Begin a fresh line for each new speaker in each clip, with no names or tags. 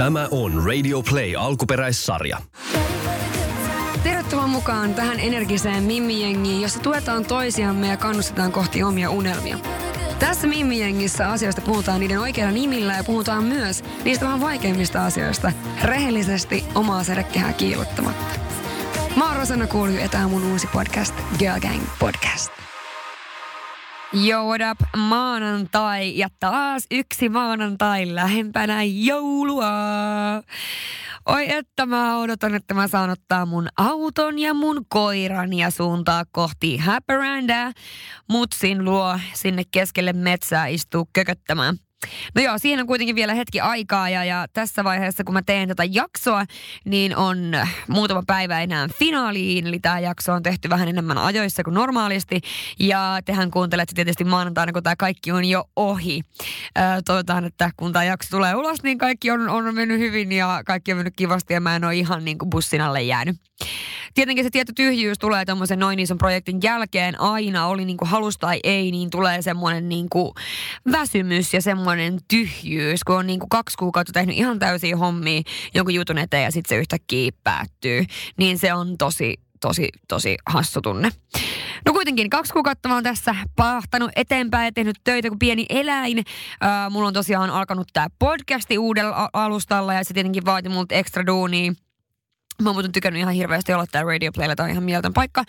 Tämä on Radio Play alkuperäissarja.
Tervetuloa mukaan tähän energiseen Mimmi-jengiin, jossa tuetaan toisiamme ja kannustetaan kohti omia unelmia. Tässä Mimmi-jengissä asioista puhutaan niiden oikeilla nimillä ja puhutaan myös niistä vähän vaikeimmista asioista rehellisesti omaa sädekehää kiilottamatta. Mä oon Rosanna Kuulju ja tää on mun uusi podcast, Girl Gang Podcast. Yo, what up? Maanantai ja taas yksi maanantai lähempänä joulua. Oi että mä odotan, että mä saan ottaa mun auton ja mun koiran ja suuntaa kohti Happyrandaa. Mutsin luo sinne keskelle metsää istuu kököttämään. No joo, siihen on kuitenkin vielä hetki aikaa ja, ja tässä vaiheessa kun mä teen tätä jaksoa, niin on muutama päivä enää finaaliin. Eli tämä jakso on tehty vähän enemmän ajoissa kuin normaalisti. Ja tehän kuuntelette tietysti maanantaina, kun tämä kaikki on jo ohi. Toivotaan, että kun tämä jakso tulee ulos, niin kaikki on, on mennyt hyvin ja kaikki on mennyt kivasti ja mä en ole ihan niin kuin bussin alle jäänyt. Tietenkin se tietty tyhjyys tulee tuommoisen noin ison projektin jälkeen aina, oli niin kuin halus tai ei, niin tulee semmoinen niin kuin väsymys ja semmoinen tyhjyys, kun on niin kuin kaksi kuukautta tehnyt ihan täysiä hommia jonkun jutun eteen ja sitten se yhtäkkiä päättyy. Niin se on tosi, tosi, tosi hassu tunne. No kuitenkin kaksi kuukautta mä oon tässä pahtanut eteenpäin ja tehnyt töitä kuin pieni eläin. Äh, mulla on tosiaan alkanut tämä podcasti uudella alustalla ja se tietenkin vaati multa ekstra duunia Mä oon muuten tykännyt ihan hirveästi olla täällä Radio Playlla. Tämä on ihan mieletön paikka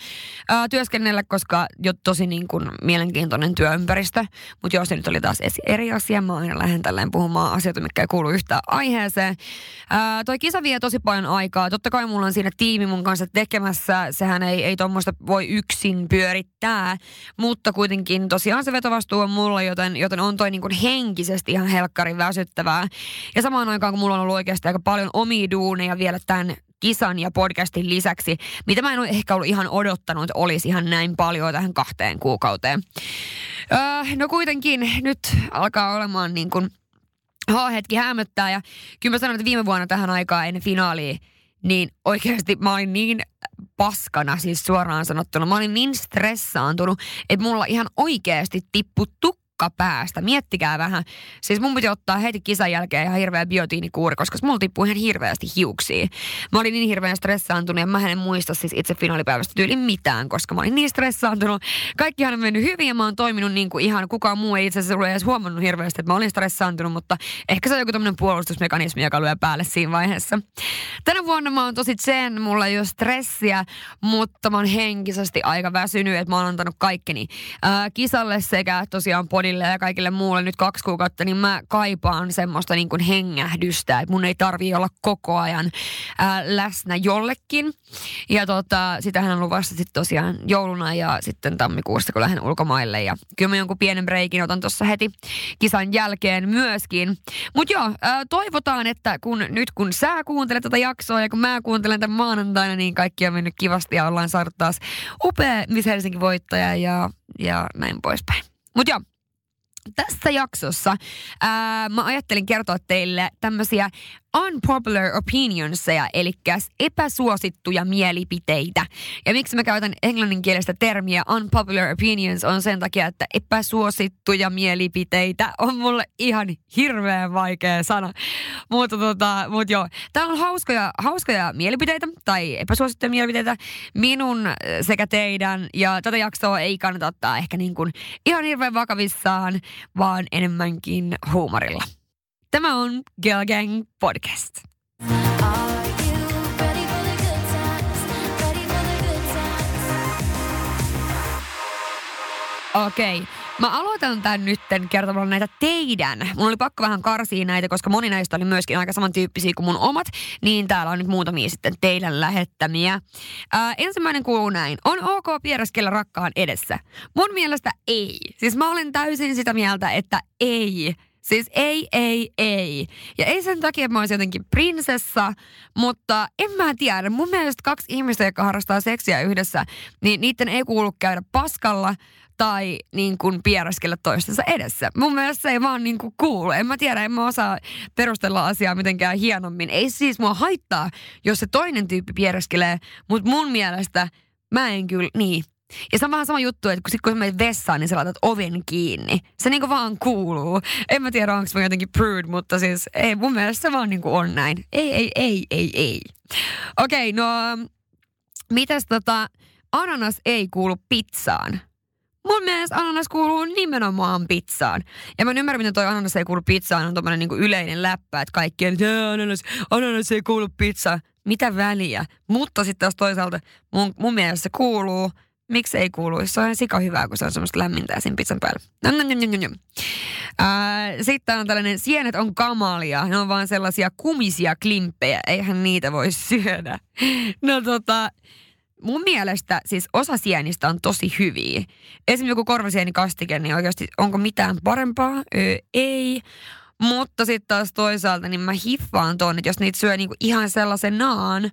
ää, työskennellä, koska jo tosi niin kuin mielenkiintoinen työympäristö. Mutta jos se nyt oli taas eri asia, mä aina lähden tälleen puhumaan asioita, mikä ei kuulu yhtään aiheeseen. Ää, toi kisa vie tosi paljon aikaa. Totta kai mulla on siinä tiimi mun kanssa tekemässä. Sehän ei, ei tuommoista voi yksin pyörittää. Mutta kuitenkin tosiaan se vetovastuu on mulla, joten, joten on toi niin henkisesti ihan helkkarin väsyttävää. Ja samaan aikaan, kun mulla on ollut oikeasti aika paljon omia duuneja vielä tämän kisan ja podcastin lisäksi, mitä mä en ehkä ollut ihan odottanut, olisi ihan näin paljon tähän kahteen kuukauteen. Öö, no kuitenkin nyt alkaa olemaan niin kuin hetki hämöttää ja kyllä mä sanon, että viime vuonna tähän aikaan ennen finaalia, niin oikeasti mä olin niin paskana, siis suoraan sanottuna. Mä olin niin stressaantunut, että mulla ihan oikeasti tippu päästä. Miettikää vähän. Siis mun piti ottaa heti kisan jälkeen ihan hirveä biotiinikuuri, koska mulla tippui ihan hirveästi hiuksia. Mä olin niin hirveän stressaantunut ja mä en muista siis itse finaalipäivästä tyyli mitään, koska mä olin niin stressaantunut. Kaikkihan on mennyt hyvin ja mä oon toiminut niin kuin ihan kukaan muu ei itse asiassa edes huomannut hirveästi, että mä olin stressaantunut, mutta ehkä se on joku tämmöinen puolustusmekanismi, joka lyö päälle siinä vaiheessa. Tänä vuonna mä oon tosi sen, mulla ei ole stressiä, mutta mä oon henkisesti aika väsynyt, että mä oon antanut kaikkeni ää, kisalle sekä tosiaan podille Joelille ja kaikille muulle nyt kaksi kuukautta, niin mä kaipaan semmoista niin kuin hengähdystä, että mun ei tarvi olla koko ajan ää, läsnä jollekin. Ja tota, sitähän on luvassa sitten tosiaan jouluna ja sitten tammikuussa, kun lähden ulkomaille. Ja kyllä mä jonkun pienen breikin otan tuossa heti kisan jälkeen myöskin. Mutta joo, ää, toivotaan, että kun nyt kun sä kuuntelet tätä jaksoa ja kun mä kuuntelen tämän maanantaina, niin kaikki on mennyt kivasti ja ollaan saatu taas upea Miss Helsinki voittaja ja, ja näin poispäin. Mutta joo, tässä jaksossa ää, mä ajattelin kertoa teille tämmöisiä unpopular opinionseja, eli epäsuosittuja mielipiteitä. Ja miksi mä käytän englanninkielistä termiä unpopular opinions on sen takia, että epäsuosittuja mielipiteitä on mulle ihan hirveän vaikea sana. Mutta tota, mut joo, täällä on hauskoja, hauskoja mielipiteitä tai epäsuosittuja mielipiteitä minun sekä teidän. Ja tätä jaksoa ei kannata ottaa ehkä niin kuin ihan hirveän vakavissaan, vaan enemmänkin huumorilla. Tämä on Girl Gang Podcast. Okei. Okay. Mä aloitan tämän nytten kertomalla näitä teidän. Mun oli pakko vähän karsia näitä, koska moni näistä oli myöskin aika samantyyppisiä kuin mun omat. Niin täällä on nyt muutamia sitten teidän lähettämiä. Ää, ensimmäinen kuuluu näin. On ok pieräskellä rakkaan edessä. Mun mielestä ei. Siis mä olen täysin sitä mieltä, että ei Siis ei, ei, ei. Ja ei sen takia, että mä olisin jotenkin prinsessa, mutta en mä tiedä. Mun mielestä kaksi ihmistä, jotka harrastaa seksiä yhdessä, niin niiden ei kuulu käydä paskalla tai niin kuin pieräskellä toistensa edessä. Mun mielestä se ei vaan niin kuin kuulu. En mä tiedä, en mä osaa perustella asiaa mitenkään hienommin. Ei siis mua haittaa, jos se toinen tyyppi pieräskelee, mutta mun mielestä mä en kyllä, niin, Ja se on vähän sama juttu, että kun, sit kun sä menet vessaan, niin sä laitat oven kiinni. Se niinku vaan kuuluu. En mä tiedä, onko mä jotenkin prude, mutta siis ei, mun mielestä se vaan niinku on näin. Ei, ei, ei, ei, ei. Okei, okay, no mitäs tota, ananas ei kuulu pizzaan. Mun mielestä ananas kuuluu nimenomaan pizzaan. Ja mä en ymmärrä, miten toi ananas ei kuulu pizzaan. On tommonen niinku yleinen läppä, että kaikki on, että ananas, ananas ei kuulu pizzaan. Mitä väliä? Mutta sitten taas toisaalta mun, mun mielestä se kuuluu. Miksi ei kuulu? Se on sika hyvää, kun se on semmoista lämmintä siinä pizzan päällä. Sitten on tällainen, sienet on kamalia. Ne on vaan sellaisia kumisia klimppejä. Eihän niitä voi syödä. No tota, mun mielestä siis osa sienistä on tosi hyviä. Esimerkiksi joku korvasienikastike, niin oikeasti onko mitään parempaa? Öö, ei. Mutta sitten taas toisaalta, niin mä hiffaan tuon, että jos niitä syö niinku ihan sellaisenaan,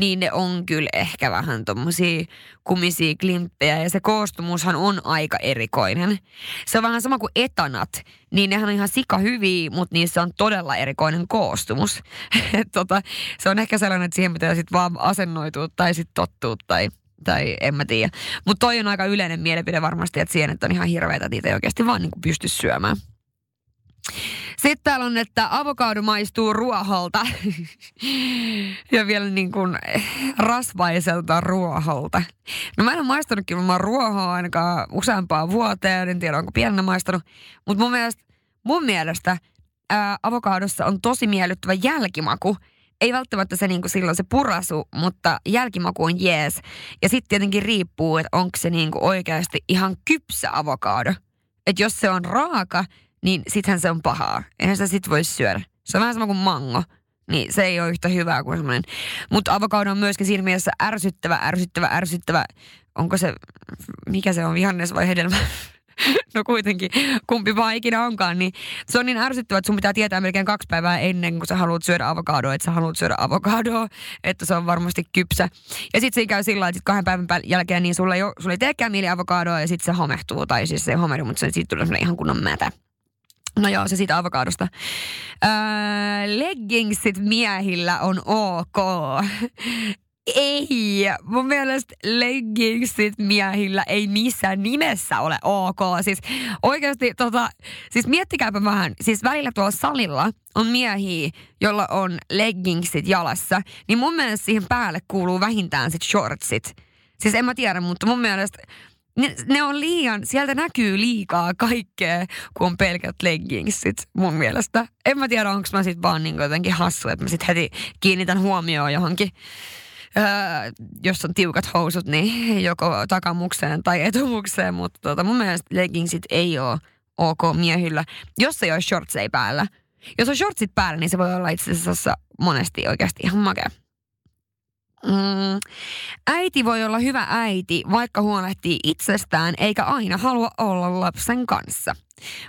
niin ne on kyllä ehkä vähän tommosia kumisia klimppejä ja se koostumushan on aika erikoinen. Se on vähän sama kuin etanat, niin nehän on ihan sika hyviä, mutta niissä on todella erikoinen koostumus. tota, se on ehkä sellainen, että siihen pitää sitten vaan asennoitua tai sitten tottua tai tai en mä tiedä. Mutta toi on aika yleinen mielipide varmasti, että sienet on ihan hirveitä, että niitä ei oikeasti vaan niin pysty syömään. Sitten täällä on, että avokado maistuu ruoholta. ja vielä niin kuin rasvaiselta ruoholta. No mä en ole maistanut kyllä ruohoa ainakaan useampaa vuoteen. En tiedä, onko pienenä maistanut. Mutta mun mielestä, mun mielestä ää, avokadossa on tosi miellyttävä jälkimaku ei välttämättä se niinku silloin se purasu, mutta jälkimaku on jees. Ja sitten tietenkin riippuu, että onko se niinku oikeasti ihan kypsä avokado. Että jos se on raaka, niin sittenhän se on pahaa. Eihän sitä sit voi syödä. Se on vähän sama kuin mango. Niin se ei ole yhtä hyvää kuin semmoinen. Mutta avokado on myöskin siinä mielessä ärsyttävä, ärsyttävä, ärsyttävä. Onko se, mikä se on, vihannes vai hedelmä? no kuitenkin, kumpi vaan ikinä onkaan, niin se on niin ärsyttävä, että sun pitää tietää melkein kaksi päivää ennen kuin sä haluat syödä avokadoa, että sä haluat syödä avokadoa, että se on varmasti kypsä. Ja sitten se käy sillä että sit kahden päivän jälkeen niin sulla ei, ole, sulla ei teekään mieli avokadoa ja sitten se homehtuu, tai siis se homehtuu, mutta se, siitä tulee ihan kunnon mätä. No joo, se siitä avokadosta. Öö, leggingsit miehillä on ok. Ei, mun mielestä leggingsit miehillä ei missään nimessä ole ok. Siis oikeasti, tota, siis miettikääpä vähän, siis välillä tuolla salilla on miehiä, jolla on leggingsit jalassa, niin mun mielestä siihen päälle kuuluu vähintään sit shortsit. Siis en mä tiedä, mutta mun mielestä ne, ne on liian, sieltä näkyy liikaa kaikkea, kun on pelkät leggingsit mun mielestä. En mä tiedä, onko mä sit vaan niin jotenkin hassu, että mä sit heti kiinnitän huomioon johonkin. Öö, jos on tiukat housut, niin joko takamukseen tai etumukseen, mutta tota, mun mielestä leggingsit ei ole ok miehillä, jos ei ole shortseja päällä. Jos on shortsit päällä, niin se voi olla itse asiassa monesti oikeasti ihan makea. Mm, äiti voi olla hyvä äiti, vaikka huolehtii itsestään eikä aina halua olla lapsen kanssa.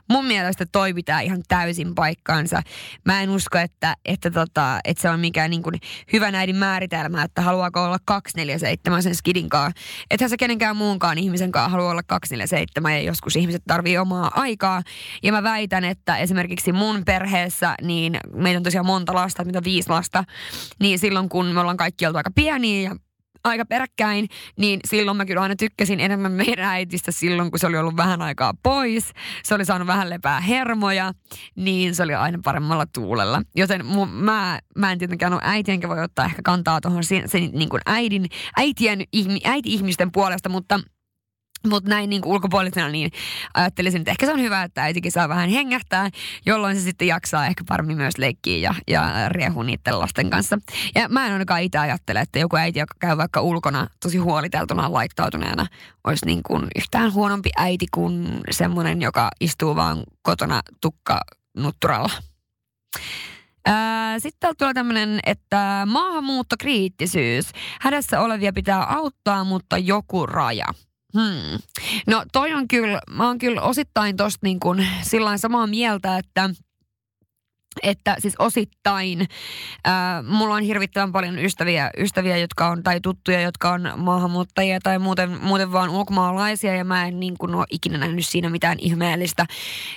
Mun mielestä toi pitää ihan täysin paikkaansa. Mä en usko, että, että, tota, että se on mikään niin kuin hyvä näidin määritelmä, että haluaako olla 247 sen skidin kanssa. Ethän se kenenkään muunkaan ihmisen kanssa halua olla 247 ja joskus ihmiset tarvii omaa aikaa. Ja mä väitän, että esimerkiksi mun perheessä, niin meitä on tosiaan monta lasta, mitä viisi lasta, niin silloin kun me ollaan kaikki oltu aika pieniä ja aika peräkkäin, niin silloin mä kyllä aina tykkäsin enemmän meidän äitistä silloin, kun se oli ollut vähän aikaa pois. Se oli saanut vähän lepää hermoja, niin se oli aina paremmalla tuulella. Joten mu, mä, mä en tietenkään ole äiti, enkä voi ottaa ehkä kantaa tuohon sen, sen niin kuin äidin, äitien, äiti-ihmisten puolesta, mutta – mutta näin niin ulkopuolisena niin ajattelisin, että ehkä se on hyvä, että äitikin saa vähän hengähtää, jolloin se sitten jaksaa ehkä paremmin myös leikkiä ja, ja riehu niiden lasten kanssa. Ja mä en ainakaan itse ajattele, että joku äiti, joka käy vaikka ulkona tosi huoliteltuna laittautuneena, olisi niin kuin yhtään huonompi äiti kuin semmoinen, joka istuu vaan kotona tukka nutturalla. Sitten täältä tulee tämmöinen, että maahanmuuttokriittisyys. Hädässä olevia pitää auttaa, mutta joku raja. Hmm. No toi on kyllä, mä oon kyllä osittain tosta niin kuin samaa mieltä, että että siis osittain ää, mulla on hirvittävän paljon ystäviä, ystäviä, jotka on, tai tuttuja, jotka on maahanmuuttajia tai muuten, muuten vaan ulkomaalaisia ja mä en niin kuin ole ikinä nähnyt siinä mitään ihmeellistä,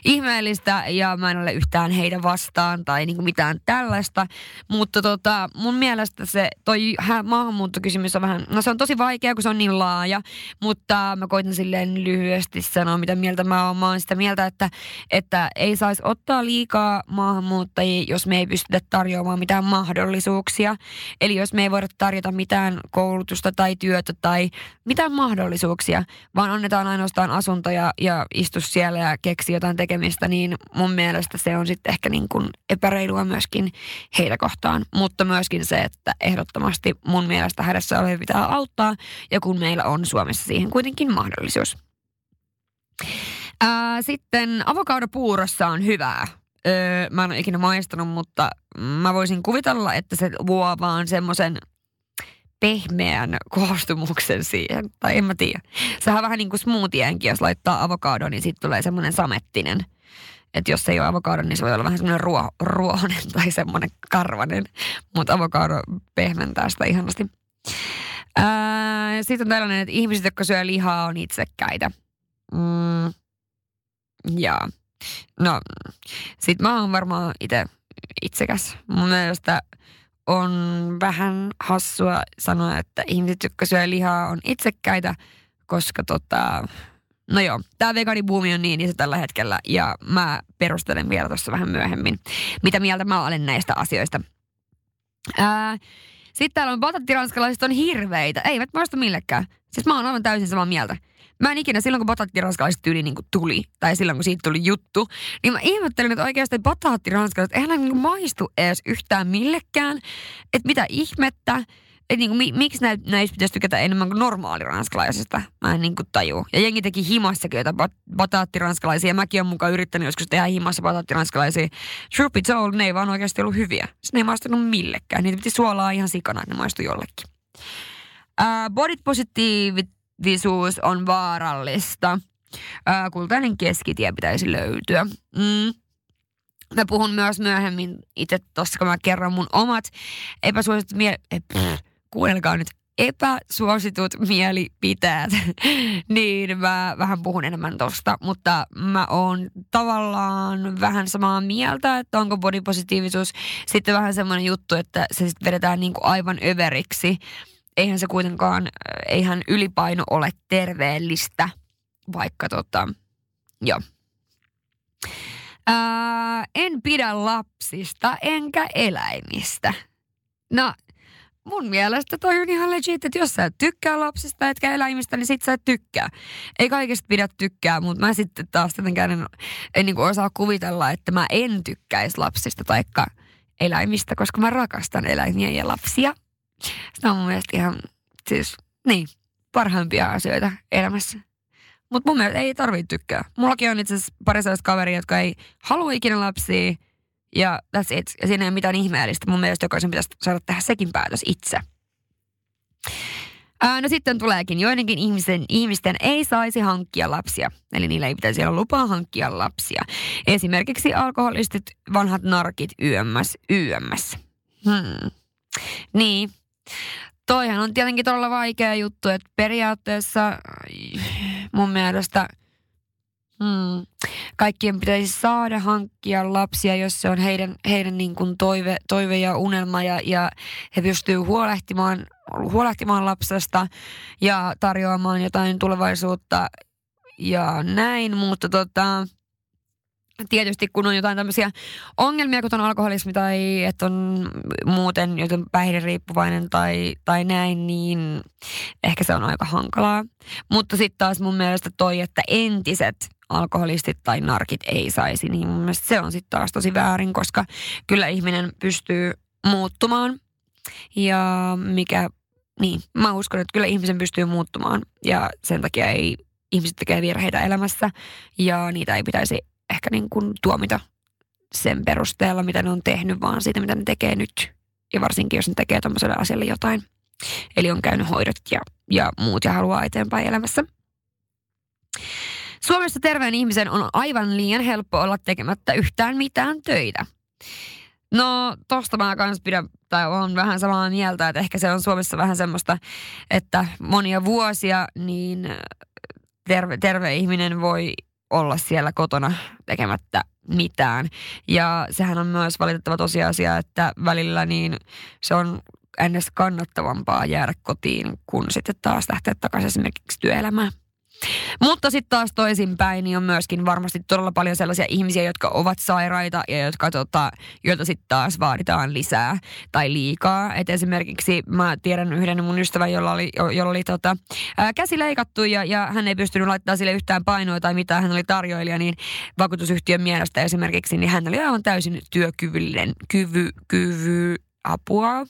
ihmeellistä ja mä en ole yhtään heitä vastaan tai niin kuin mitään tällaista, mutta tota, mun mielestä se toi maahanmuuttokysymys on vähän, no se on tosi vaikea, kun se on niin laaja, mutta mä koitan silleen lyhyesti sanoa, mitä mieltä mä oon. Mä oon sitä mieltä, että, että ei saisi ottaa liikaa maahanmuuttajia maahanmuuttajia, jos me ei pystytä tarjoamaan mitään mahdollisuuksia. Eli jos me ei voida tarjota mitään koulutusta tai työtä tai mitään mahdollisuuksia, vaan annetaan ainoastaan asuntoja ja istu siellä ja keksi jotain tekemistä, niin mun mielestä se on sitten ehkä niin kuin epäreilua myöskin heitä kohtaan. Mutta myöskin se, että ehdottomasti mun mielestä hädässä olevia pitää auttaa ja kun meillä on Suomessa siihen kuitenkin mahdollisuus. Ää, sitten avokadopuurossa on hyvää Öö, mä en ole ikinä maistanut, mutta mä voisin kuvitella, että se luo vaan semmoisen pehmeän koostumuksen siihen. Tai en mä tiedä. Sehän on vähän niin kuin smoothieenkin, jos laittaa avokado, niin sitten tulee semmoinen samettinen. Että jos se ei ole avokado, niin se voi olla vähän semmoinen ruo, ruohonen tai semmoinen karvanen. Mutta avokado pehmentää sitä ihanasti. sitten on tällainen, että ihmiset, jotka syö lihaa, on itsekkäitä. Mm, jaa. No, sit mä oon varmaan itse itsekäs. Mun mielestä on vähän hassua sanoa, että ihmiset, jotka syö lihaa, on itsekkäitä, koska tota, no joo, tää vegaanibuumi on niin iso tällä hetkellä ja mä perustelen vielä tuossa vähän myöhemmin, mitä mieltä mä olen näistä asioista. Ää, sitten täällä on batattiranskalaiset on hirveitä. Eivät vasta millekään. Siis mä oon aivan täysin samaa mieltä. Mä en ikinä silloin, kun bataattiranskalaisen tyyli niin kuin tuli, tai silloin, kun siitä tuli juttu, niin mä ihmettelin, että oikeasti bataattiranskalaisen, eihän niin maistu edes yhtään millekään. Että mitä ihmettä, että niin kuin, mi, miksi näitä näis pitäisi tykätä enemmän kuin normaali ranskalaisesta? Mä en niin kuin taju. Ja jengi teki himassakin jotain bat, bataattiranskalaisia. Mäkin olen mukaan yrittänyt joskus tehdä himassa bataattiranskalaisia. Truth be told, ne ei vaan oikeasti ollut hyviä. Ne ei maistunut millekään. Niitä piti suolaa ihan sikana, että ne maistui jollekin. Uh, body positivit visuus on vaarallista. Ää, kultainen keskitie pitäisi löytyä. Mm. Mä puhun myös myöhemmin itse tuossa, kun mä kerron mun omat epäsuositut mie- eh, kuunnelkaa nyt, epäsuositut mielipiteet, niin mä vähän puhun enemmän tosta, mutta mä oon tavallaan vähän samaa mieltä, että onko bodipositiivisuus sitten vähän semmoinen juttu, että se sitten vedetään niinku aivan överiksi eihän se kuitenkaan, eihän ylipaino ole terveellistä, vaikka tota, joo. Ää, en pidä lapsista enkä eläimistä. No, mun mielestä toi on ihan legit, että jos sä et tykkää lapsista etkä eläimistä, niin sit sä et tykkää. Ei kaikista pidä tykkää, mutta mä sitten taas tietenkään en, en niin osaa kuvitella, että mä en tykkäisi lapsista taikka eläimistä, koska mä rakastan eläimiä ja lapsia. Se on mun mielestä ihan, siis, niin, parhaimpia asioita elämässä. Mutta mun mielestä ei tarvitse tykkää. Mullakin on itse asiassa pari sellaista kaveria, jotka ei halua ikinä lapsia. Ja that's it. Ja siinä ei ole mitään ihmeellistä. Mun mielestä jokaisen pitäisi saada tehdä sekin päätös itse. Ää, no sitten tuleekin, joidenkin ihmisten, ihmisten ei saisi hankkia lapsia. Eli niillä ei pitäisi olla lupaa hankkia lapsia. Esimerkiksi alkoholistit, vanhat narkit, YMS, YMS. Hmm. Niin, toihan on tietenkin todella vaikea juttu, että periaatteessa mun mielestä hmm, kaikkien pitäisi saada hankkia lapsia, jos se on heidän, heidän niin kuin toive, toive ja unelma ja, ja he pystyvät huolehtimaan, huolehtimaan lapsesta ja tarjoamaan jotain tulevaisuutta ja näin, mutta tota, tietysti kun on jotain tämmöisiä ongelmia, kuten alkoholismi tai että on muuten joten päihderiippuvainen tai, tai näin, niin ehkä se on aika hankalaa. Mutta sitten taas mun mielestä toi, että entiset alkoholistit tai narkit ei saisi, niin mun mielestä se on sitten taas tosi väärin, koska kyllä ihminen pystyy muuttumaan. Ja mikä, niin, mä uskon, että kyllä ihmisen pystyy muuttumaan ja sen takia ei ihmiset tekee virheitä elämässä ja niitä ei pitäisi ehkä niin kuin tuomita sen perusteella, mitä ne on tehnyt, vaan siitä, mitä ne tekee nyt. Ja varsinkin, jos ne tekee tämmöiselle asialle jotain. Eli on käynyt hoidot ja, ja muut ja haluaa eteenpäin elämässä. Suomessa terveen ihmisen on aivan liian helppo olla tekemättä yhtään mitään töitä. No tosta mä kans pidän, tai on vähän samaa mieltä, että ehkä se on Suomessa vähän semmoista, että monia vuosia niin terve, terve ihminen voi olla siellä kotona tekemättä mitään. Ja sehän on myös valitettava tosiasia, että välillä niin se on ns. kannattavampaa jäädä kotiin, kun sitten taas lähteä takaisin esimerkiksi työelämään. Mutta sitten taas toisinpäin, niin on myöskin varmasti todella paljon sellaisia ihmisiä, jotka ovat sairaita ja jotka, tota, joilta sitten taas vaaditaan lisää tai liikaa. Et esimerkiksi mä tiedän yhden mun ystävän, jolla oli, jolla oli tota, ää, käsi leikattu ja, ja hän ei pystynyt laittamaan sille yhtään painoa tai mitä hän oli tarjoilija, niin vakuutusyhtiön mielestä esimerkiksi, niin hän oli aivan täysin työkyvyllinen, kyvy, kyvy, apua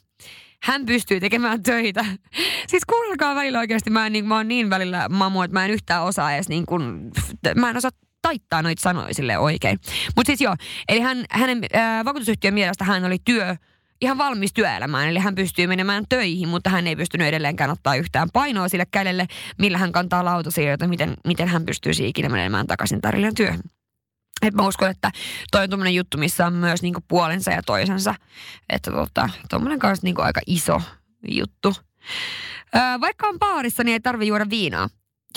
hän pystyy tekemään töitä. Siis kuunnelkaa välillä oikeasti, mä, en, niin, mä oon niin välillä mamu, että mä en yhtään osaa edes niin kuin, mä en osaa taittaa noita sanoja sille oikein. Mutta siis joo, eli hän, hänen äh, vakuutusyhtiön mielestä hän oli työ, ihan valmis työelämään, eli hän pystyy menemään töihin, mutta hän ei pystynyt edelleenkään ottaa yhtään painoa sille kädelle, millä hän kantaa lautasia, miten, miten hän pystyy ikinä menemään takaisin tarjoilijan työhön. Et mä uskon, että toi on tuommoinen juttu, missä on myös niinku puolensa ja toisensa. Että tota, tuommoinen kanssa niinku aika iso juttu. Öö, vaikka on baarissa, niin ei tarvi juoda viinaa.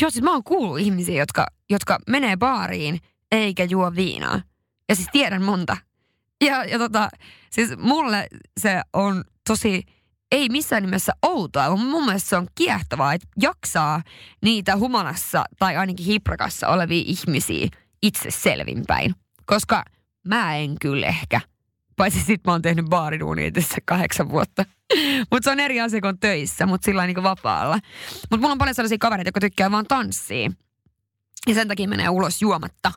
Joo, siis mä oon kuullut ihmisiä, jotka, jotka menee baariin eikä juo viinaa. Ja siis tiedän monta. Ja, ja tota, siis mulle se on tosi, ei missään nimessä outoa, mutta mun mielestä se on kiehtovaa, että jaksaa niitä humalassa tai ainakin hiprakassa olevia ihmisiä – itse selvinpäin. Koska mä en kyllä ehkä. Paitsi sit mä oon tehnyt baariduunia tässä kahdeksan vuotta. mutta se on eri asia kuin töissä, mutta sillä niin vapaalla. Mutta mulla on paljon sellaisia kavereita, jotka tykkää vaan tanssia. Ja sen takia menee ulos juomatta.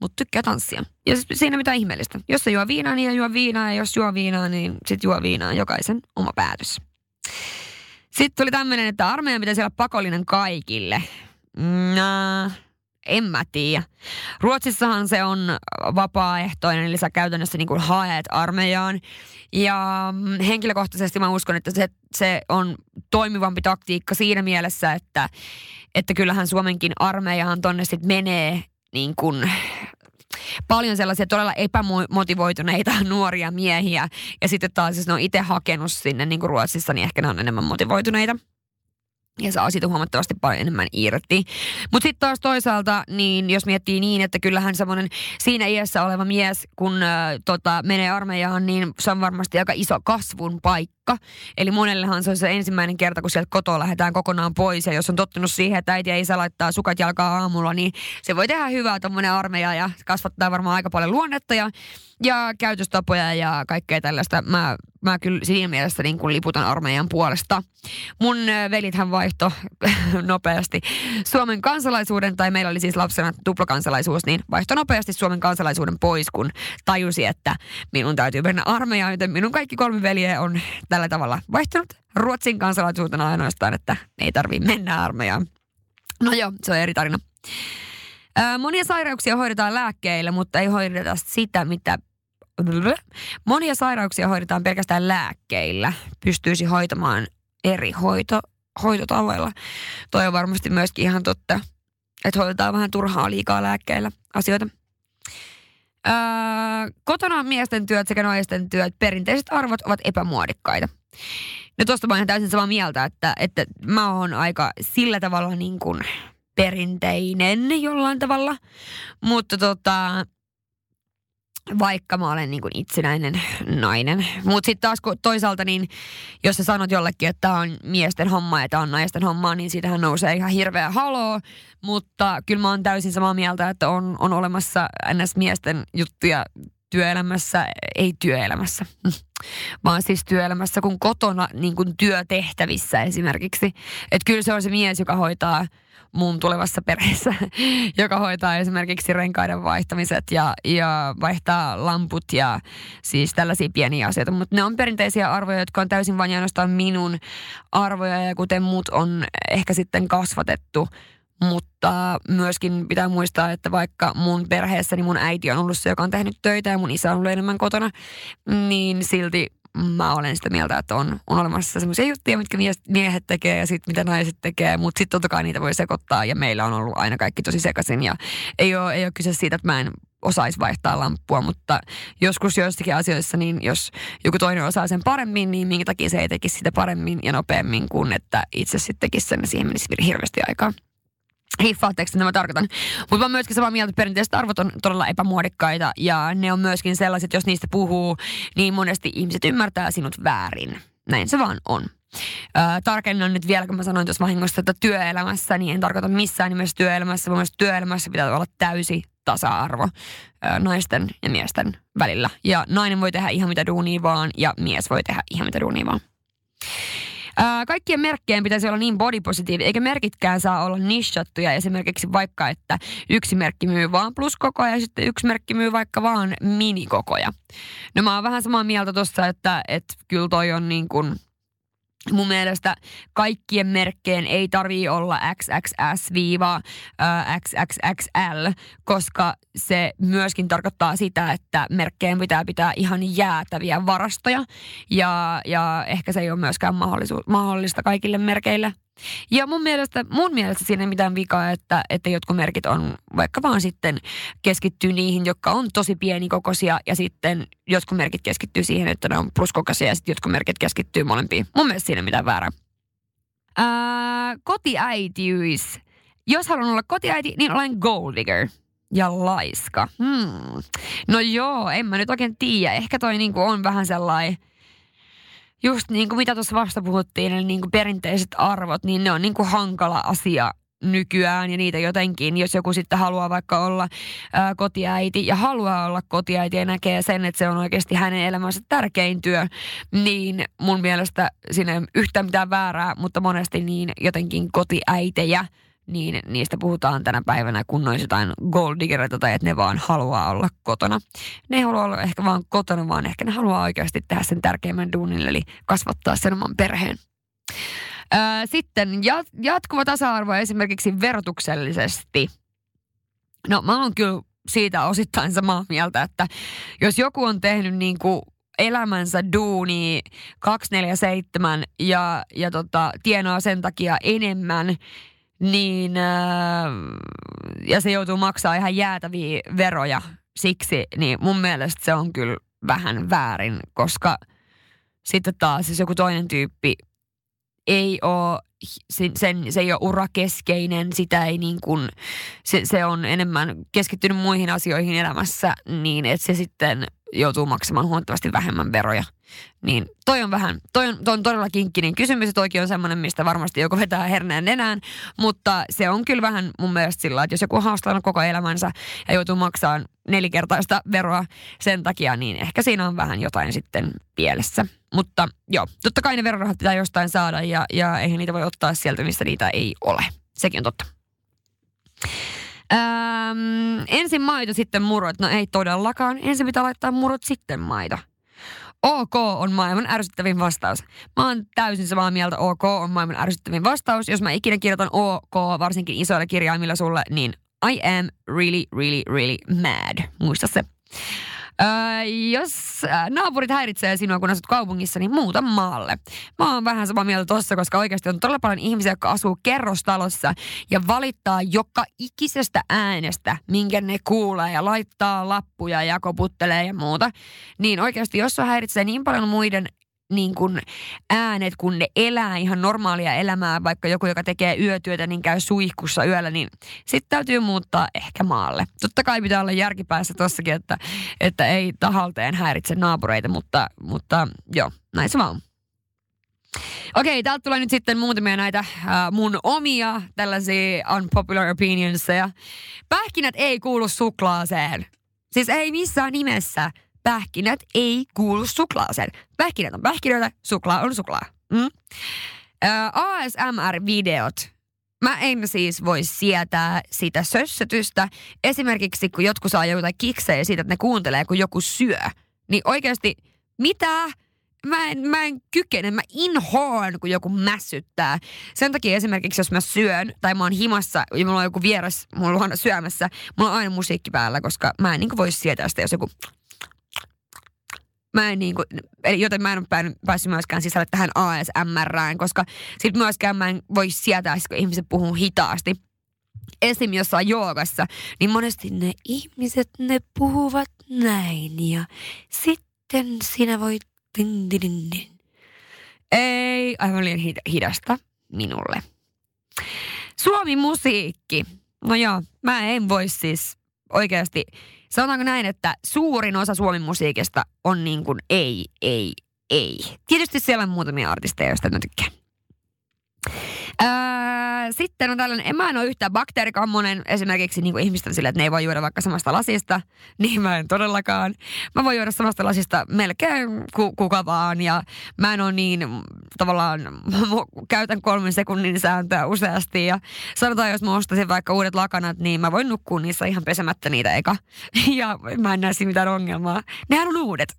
Mutta tykkää tanssia. Ja siinä mitä ihmeellistä. Jos se juo viinaa, niin juo viinaa. Ja jos juo viinaa, niin sit juo viinaa. Jokaisen oma päätös. Sitten tuli tämmöinen, että armeija pitäisi olla pakollinen kaikille. Nah en mä tiedä. Ruotsissahan se on vapaaehtoinen, eli sä käytännössä niin kuin haet armeijaan. Ja mm, henkilökohtaisesti mä uskon, että se, se on toimivampi taktiikka siinä mielessä, että, että kyllähän Suomenkin armeijahan tonne sitten menee niin kuin paljon sellaisia todella epämotivoituneita nuoria miehiä. Ja sitten taas, jos ne on itse hakenut sinne niin kuin Ruotsissa, niin ehkä ne on enemmän motivoituneita ja saa siitä huomattavasti paljon enemmän irti. Mutta sitten taas toisaalta, niin jos miettii niin, että kyllähän semmoinen siinä iässä oleva mies, kun äh, tota, menee armeijaan, niin se on varmasti aika iso kasvun paikka. Eli monellehan se on se ensimmäinen kerta, kun sieltä kotoa lähdetään kokonaan pois. Ja jos on tottunut siihen, että äiti ja isä laittaa sukat jalkaa aamulla, niin se voi tehdä hyvää tuommoinen armeija ja kasvattaa varmaan aika paljon luonnetta ja, ja käytöstapoja ja kaikkea tällaista. Mä mä kyllä siinä mielessä niin kuin liputan armeijan puolesta. Mun velithän vaihto nopeasti Suomen kansalaisuuden, tai meillä oli siis lapsena tuplakansalaisuus, niin vaihto nopeasti Suomen kansalaisuuden pois, kun tajusi, että minun täytyy mennä armeijaan, joten minun kaikki kolme veljeä on tällä tavalla vaihtunut Ruotsin kansalaisuutena ainoastaan, että ei tarvii mennä armeijaan. No joo, se on eri tarina. Monia sairauksia hoidetaan lääkkeillä, mutta ei hoideta sitä, mitä Monia sairauksia hoidetaan pelkästään lääkkeillä. Pystyisi hoitamaan eri hoito, hoitotavoilla. Toi on varmasti myöskin ihan totta, että hoidetaan vähän turhaa liikaa lääkkeillä asioita. Öö, kotona miesten työt sekä naisten työt, perinteiset arvot ovat epämuodikkaita. No tuosta mä oon täysin samaa mieltä, että, että mä oon aika sillä tavalla niin kuin perinteinen jollain tavalla. Mutta tota, vaikka mä olen niin kuin itsenäinen nainen. Mutta sitten taas toisaalta, niin jos sä sanot jollekin, että tämä on miesten homma ja tämä on naisten homma, niin siitähän nousee ihan hirveä haloo. Mutta kyllä mä oon täysin samaa mieltä, että on, on olemassa ns. miesten juttuja työelämässä, ei työelämässä, vaan siis työelämässä kuin kotona niin kuin työtehtävissä esimerkiksi. Että kyllä se on se mies, joka hoitaa mun tulevassa perheessä, joka hoitaa esimerkiksi renkaiden vaihtamiset ja, ja vaihtaa lamput ja siis tällaisia pieniä asioita. Mutta ne on perinteisiä arvoja, jotka on täysin vain ainoastaan minun arvoja ja kuten muut on ehkä sitten kasvatettu mutta myöskin pitää muistaa, että vaikka mun perheessäni mun äiti on ollut se, joka on tehnyt töitä ja mun isä on ollut enemmän kotona, niin silti mä olen sitä mieltä, että on, on olemassa semmoisia juttuja, mitkä miehet tekee ja sitten mitä naiset tekee, mutta sitten totta kai niitä voi sekoittaa ja meillä on ollut aina kaikki tosi sekaisin ja ei ole, ei ole kyse siitä, että mä en osaisi vaihtaa lamppua, mutta joskus joissakin asioissa, niin jos joku toinen osaa sen paremmin, niin minkä takia se ei tekisi sitä paremmin ja nopeammin kuin että itse sitten tekisi sen, siihen menisi hirveästi aikaa. Hiffaatteko, että mä tarkoitan. Mutta mä oon myöskin samaa mieltä, että perinteiset arvot on todella epämuodikkaita ja ne on myöskin sellaiset, jos niistä puhuu, niin monesti ihmiset ymmärtää sinut väärin. Näin se vaan on. Öö, tarkennan nyt vielä, kun mä sanoin tuossa vahingossa, että työelämässä, niin en tarkoita missään nimessä työelämässä. Mun työelämässä pitää olla täysi tasa-arvo naisten ja miesten välillä. Ja nainen voi tehdä ihan mitä duunia vaan ja mies voi tehdä ihan mitä duunia vaan. Ää, kaikkien merkkeen pitäisi olla niin body positive, eikä merkitkään saa olla nishattuja. Esimerkiksi vaikka, että yksi merkki myy vaan pluskokoja ja sitten yksi merkki myy vaikka vaan minikokoja. No mä oon vähän samaa mieltä tuossa, että, että kyllä toi on niin kuin Mun mielestä kaikkien merkkeen ei tarvii olla XXS-XXXL, koska se myöskin tarkoittaa sitä, että merkkeen pitää pitää ihan jäätäviä varastoja. Ja, ja ehkä se ei ole myöskään mahdollista kaikille merkeille. Ja mun mielestä, mun mielestä siinä ei mitään vikaa, että, että jotkut merkit on vaikka vaan sitten keskittyy niihin, jotka on tosi pienikokoisia ja sitten jotkut merkit keskittyy siihen, että ne on pluskokoisia ja sitten jotkut merkit keskittyy molempiin. Mun mielestä siinä ei mitään väärää. Ää, kotiäitiys. Jos haluan olla kotiäiti, niin olen gold digger ja laiska. Hmm. No joo, en mä nyt oikein tiedä. Ehkä toi niinku on vähän sellainen just niin kuin mitä tuossa vasta puhuttiin, eli niin kuin perinteiset arvot, niin ne on niin kuin hankala asia nykyään ja niitä jotenkin, jos joku sitten haluaa vaikka olla ää, kotiäiti ja haluaa olla kotiäiti ja näkee sen, että se on oikeasti hänen elämänsä tärkein työ, niin mun mielestä siinä ei yhtään mitään väärää, mutta monesti niin jotenkin kotiäitejä – niin niistä puhutaan tänä päivänä, kun olisi jotain gold tai että ne vaan haluaa olla kotona. Ne ei halua olla ehkä vaan kotona, vaan ehkä ne haluaa oikeasti tehdä sen tärkeimmän duunin, eli kasvattaa sen oman perheen. sitten jatkuva tasa-arvo esimerkiksi verotuksellisesti. No mä oon kyllä siitä osittain samaa mieltä, että jos joku on tehnyt niin kuin elämänsä duuni 247 ja, ja tota, tienaa sen takia enemmän, niin, äh, ja se joutuu maksaa ihan jäätäviä veroja siksi, niin mun mielestä se on kyllä vähän väärin, koska sitten taas siis joku toinen tyyppi ei ole, sen, se ei ole urakeskeinen, sitä ei niin kuin, se, se on enemmän keskittynyt muihin asioihin elämässä, niin että se sitten joutuu maksamaan huomattavasti vähemmän veroja. Niin toi on vähän, toi on, toi on todella kinkkinen kysymys ja toikin on semmoinen, mistä varmasti joku vetää herneen nenään, mutta se on kyllä vähän mun mielestä sillä, että jos joku haastaa koko elämänsä ja joutuu maksamaan nelikertaista veroa sen takia, niin ehkä siinä on vähän jotain sitten pielessä. Mutta joo, totta kai ne verorahat pitää jostain saada ja, ja eihän niitä voi ottaa sieltä, mistä niitä ei ole. Sekin on totta. Öm, ensin maito, sitten murot. No ei todellakaan. Ensin pitää laittaa murot, sitten maito. OK on maailman ärsyttävin vastaus. Mä oon täysin samaa mieltä, OK on maailman ärsyttävin vastaus. Jos mä ikinä kirjoitan OK, varsinkin isoilla kirjaimilla sulle, niin I am really, really, really mad. Muista se. Öö, jos naapurit häiritsee sinua, kun asut kaupungissa, niin muuta maalle. Mä oon vähän samaa mieltä tossa, koska oikeasti on todella paljon ihmisiä, jotka asuu kerrostalossa ja valittaa joka ikisestä äänestä, minkä ne kuulee ja laittaa lappuja ja koputtelee ja muuta. Niin oikeasti, jos se häiritsee niin paljon muiden niin kuin äänet, kun ne elää ihan normaalia elämää, vaikka joku, joka tekee yötyötä, niin käy suihkussa yöllä, niin sitten täytyy muuttaa ehkä maalle. Totta kai pitää olla järkipäässä tossakin, että, että ei tahalteen häiritse naapureita, mutta, mutta joo, näin se vaan. Okei, täältä tulee nyt sitten muutamia näitä äh, mun omia tällaisia unpopular opinionsia. Pähkinät ei kuulu suklaaseen. Siis ei missään nimessä pähkinät ei kuulu suklaaseen. Pähkinät on pähkinöitä, suklaa on suklaa. Mm? ASMR-videot. Mä en siis voi sietää sitä sössötystä. Esimerkiksi kun jotkut saa jotain kiksejä siitä, että ne kuuntelee, kun joku syö. Niin oikeasti, mitä? Mä en, mä en kykene, mä inhoan, kun joku mässyttää. Sen takia esimerkiksi, jos mä syön tai mä oon himassa ja mulla on joku vieras mulla on syömässä, mulla on aina musiikki päällä, koska mä en niin voi sietää sitä, jos joku Mä en niin kuin, joten mä en ole päässyt myöskään sisälle tähän ASMRään, koska sit myöskään mä en voi sietää, kun ihmiset puhuu hitaasti. esim. jossain joogassa, niin monesti ne ihmiset, ne puhuvat näin ja sitten sinä voit... Din, din, din. Ei, aivan liian hidasta minulle. Suomi-musiikki. No joo, mä en voi siis oikeasti, sanotaanko näin, että suurin osa Suomen musiikista on niin kuin ei, ei, ei. Tietysti siellä on muutamia artisteja, joista mä tykkään. Öö, sitten on tällainen, en mä en ole yhtään bakteerikammonen esimerkiksi niin kuin ihmisten sille, että ne ei voi juoda vaikka samasta lasista, niin mä en todellakaan. Mä voin juoda samasta lasista melkein ku, kuka vaan ja mä en ole niin tavallaan, käytän kolmen sekunnin sääntöä useasti ja sanotaan, jos mä ostaisin vaikka uudet lakanat, niin mä voin nukkua niissä ihan pesemättä niitä eka. Ja mä en näe siinä mitään ongelmaa. Nehän on uudet.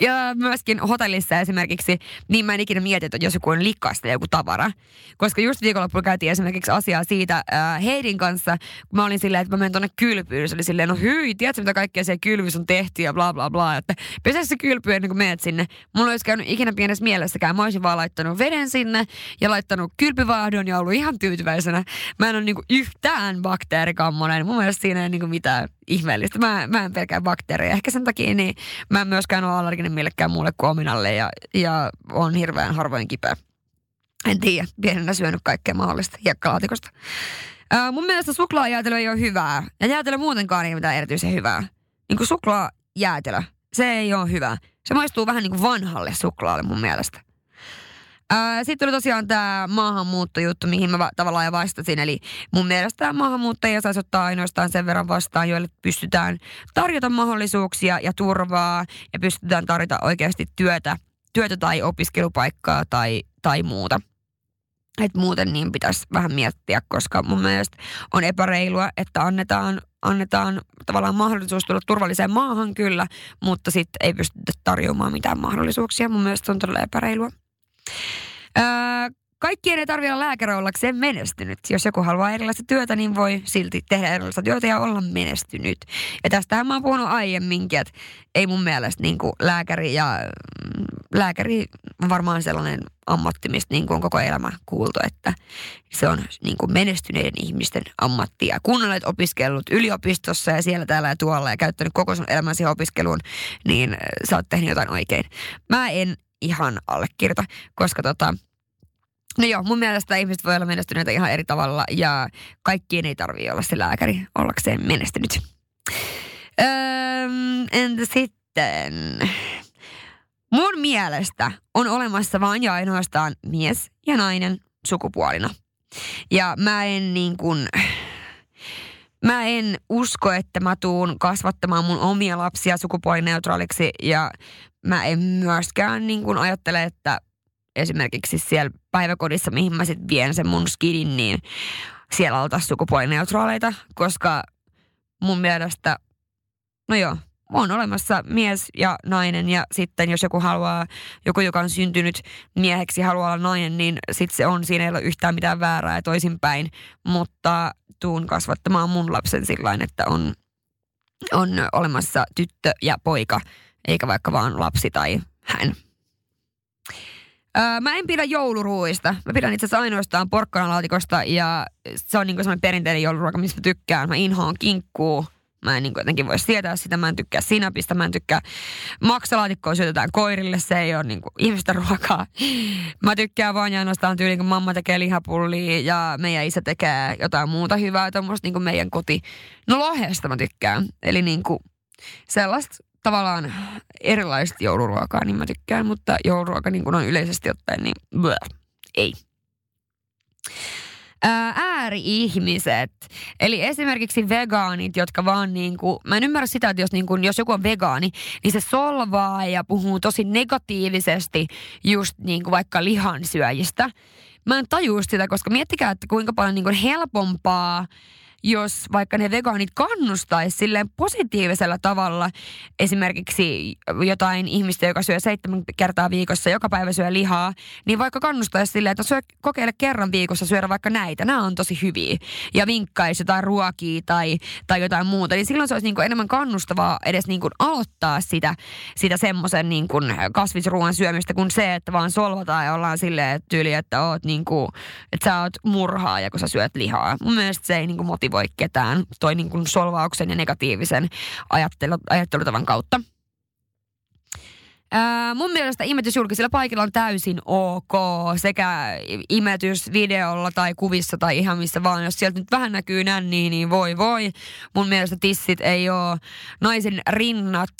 Ja myöskin hotellissa esimerkiksi, niin mä en ikinä mieti, että jos joku on likasta joku tavara. Koska just viikonloppuun käytiin asiaa siitä äh, Heidin kanssa, kun mä olin silleen, että mä menen tonne kylpyyn. Se oli silleen, no hyi, tiedätkö mitä kaikkea siellä kylvyssä on tehty ja bla bla bla. Että pese se kylpy ennen kuin menet sinne. Mulla olisi käynyt ikinä pienessä mielessäkään. Mä olisin vaan laittanut veden sinne ja laittanut kylpyvaahdon ja ollut ihan tyytyväisenä. Mä en ole niinku yhtään bakteerikammonen. Mun mielestä siinä ei niinku mitään ihmeellistä. Mä, mä en pelkää bakteereja. Ehkä sen takia niin mä en myöskään ole allerginen millekään muulle kuin ominalle ja, ja on hirveän harvoin kipeä. En tiedä, pienenä syönyt kaikkea mahdollista hiekkalaatikosta. Ää, mun mielestä suklaajäätelö ei ole hyvää. Ja jäätelö muutenkaan ei ole mitään erityisen hyvää. Niin kuin suklaajäätelö, se ei ole hyvä. Se maistuu vähän niin kuin vanhalle suklaalle mun mielestä. Sitten oli tosiaan tämä maahanmuuttojuttu, mihin mä tavallaan vastasin. Eli mun mielestä maahanmuuttajia saisi ottaa ainoastaan sen verran vastaan, joille pystytään tarjota mahdollisuuksia ja turvaa ja pystytään tarjota oikeasti työtä, työtä tai opiskelupaikkaa tai, tai muuta. Et muuten niin pitäisi vähän miettiä, koska mun mielestä on epäreilua, että annetaan, annetaan tavallaan mahdollisuus tulla turvalliseen maahan kyllä, mutta sitten ei pystytä tarjoamaan mitään mahdollisuuksia. Mun mielestä on todella epäreilua. Öö, kaikkien ei tarvitse olla lääkäri ollakseen menestynyt. Jos joku haluaa erilaista työtä, niin voi silti tehdä erilaista työtä ja olla menestynyt. Ja tästähän mä oon puhunut aiemminkin, että ei mun mielestä niin lääkäri ja lääkäri on varmaan sellainen ammatti, mistä niin kuin on koko elämä kuultu, että se on niin kuin menestyneiden ihmisten ammatti. Ja kun olet opiskellut yliopistossa ja siellä täällä ja tuolla ja käyttänyt koko sun elämäsi opiskeluun, niin sä oot tehnyt jotain oikein. Mä en ihan allekirjoita, koska tota, No joo, mun mielestä ihmiset voi olla menestyneitä ihan eri tavalla ja kaikkien ei tarvitse olla se lääkäri ollakseen menestynyt. Öö, entä sitten? Mun mielestä on olemassa vain ja ainoastaan mies ja nainen sukupuolina. Ja mä en niin kuin, mä en usko, että mä tuun kasvattamaan mun omia lapsia sukupuolineutraaliksi ja mä en myöskään niin kuin ajattele, että esimerkiksi siellä päiväkodissa, mihin mä sitten vien sen mun skidin, niin siellä oltaisiin sukupuolineutraaleita, koska mun mielestä, no joo, on olemassa mies ja nainen ja sitten jos joku haluaa, joku joka on syntynyt mieheksi haluaa olla nainen, niin sitten se on, siinä ei ole yhtään mitään väärää ja toisinpäin, mutta tuun kasvattamaan mun lapsen sillä että on, on olemassa tyttö ja poika, eikä vaikka vaan lapsi tai hän. Öö, mä en pidä jouluruuista. Mä pidän itse asiassa ainoastaan porkkanalaatikosta ja se on niinku semmoinen perinteinen jouluruoka, mistä mä tykkään. Mä inhoan kinkkuu. Mä en niin jotenkin voi sietää sitä. Mä en tykkää sinapista. Mä en tykkää maksalaatikkoa syötetään koirille. Se ei ole niin kuin ihmisten ruokaa. Mä tykkään vaan ja ainoastaan tyyliin, kun mamma tekee lihapullia ja meidän isä tekee jotain muuta hyvää. Tuommoista niin meidän koti. No lohesta mä tykkään. Eli niin sellaista tavallaan erilaista jouluruokaa, niin mä tykkään, mutta jouluruoka niin on yleisesti ottaen, niin bleh, ei. Ääri-ihmiset, eli esimerkiksi vegaanit, jotka vaan niin kuin, mä en ymmärrä sitä, että jos, niin kuin, jos joku on vegaani, niin se solvaa ja puhuu tosi negatiivisesti just niin kuin vaikka lihansyöjistä. Mä en tajua sitä, koska miettikää, että kuinka paljon niin kuin helpompaa jos vaikka ne vegaanit kannustaisi silleen positiivisella tavalla esimerkiksi jotain ihmistä, joka syö seitsemän kertaa viikossa, joka päivä syö lihaa, niin vaikka kannustaisi silleen, että syö, kokeile kerran viikossa syödä vaikka näitä, nämä on tosi hyviä, ja vinkkaisi jotain ruokia tai, tai jotain muuta, niin silloin se olisi niin kuin enemmän kannustavaa edes niin kuin aloittaa sitä, sitä semmoisen niin kasvisruoan syömistä kuin se, että vaan solvataan ja ollaan silleen tyyli, että, oot niin kuin, että sä oot murhaa ja kun sä syöt lihaa. Mun mielestä se ei niin kuin motivoi motivoi ketään toi niin kuin solvauksen ja negatiivisen ajattelu, ajattelutavan kautta. Ää, mun mielestä imetys julkisilla paikilla on täysin ok, sekä imetys videolla tai kuvissa tai ihan missä vaan. Jos sieltä nyt vähän näkyy nänniä, niin voi voi. Mun mielestä tissit ei ole naisen rinnat